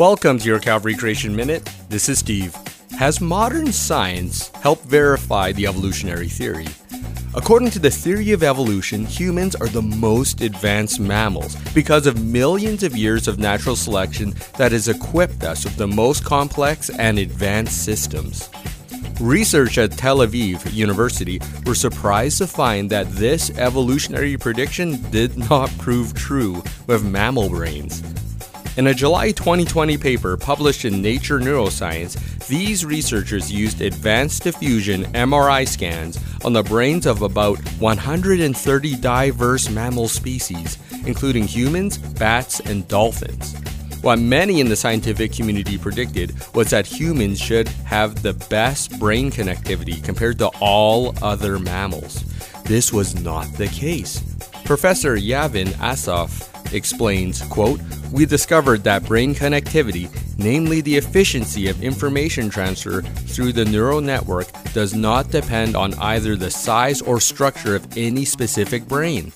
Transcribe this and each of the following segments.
Welcome to your Calvary Creation Minute. This is Steve. Has modern science helped verify the evolutionary theory? According to the theory of evolution, humans are the most advanced mammals because of millions of years of natural selection that has equipped us with the most complex and advanced systems. Research at Tel Aviv University were surprised to find that this evolutionary prediction did not prove true with mammal brains. In a July 2020 paper published in Nature Neuroscience, these researchers used advanced diffusion MRI scans on the brains of about 130 diverse mammal species, including humans, bats, and dolphins. What many in the scientific community predicted was that humans should have the best brain connectivity compared to all other mammals. This was not the case. Professor Yaniv Assaf explains, quote, we discovered that brain connectivity, namely the efficiency of information transfer through the neural network, does not depend on either the size or structure of any specific brain.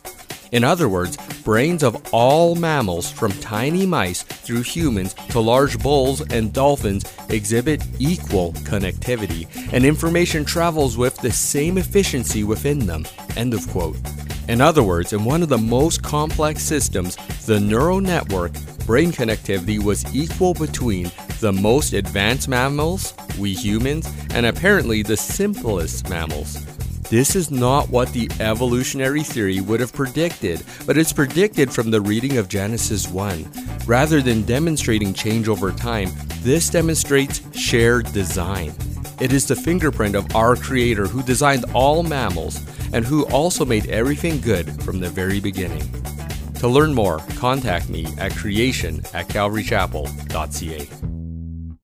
In other words, brains of all mammals, from tiny mice through humans to large bulls and dolphins, exhibit equal connectivity, and information travels with the same efficiency within them. End of quote. In other words, in one of the most complex systems, the neural network, brain connectivity was equal between the most advanced mammals, we humans, and apparently the simplest mammals. This is not what the evolutionary theory would have predicted, but it's predicted from the reading of Genesis 1. Rather than demonstrating change over time, this demonstrates shared design. It is the fingerprint of our Creator who designed all mammals and who also made everything good from the very beginning. To learn more, contact me at creation at calvarychapel.ca.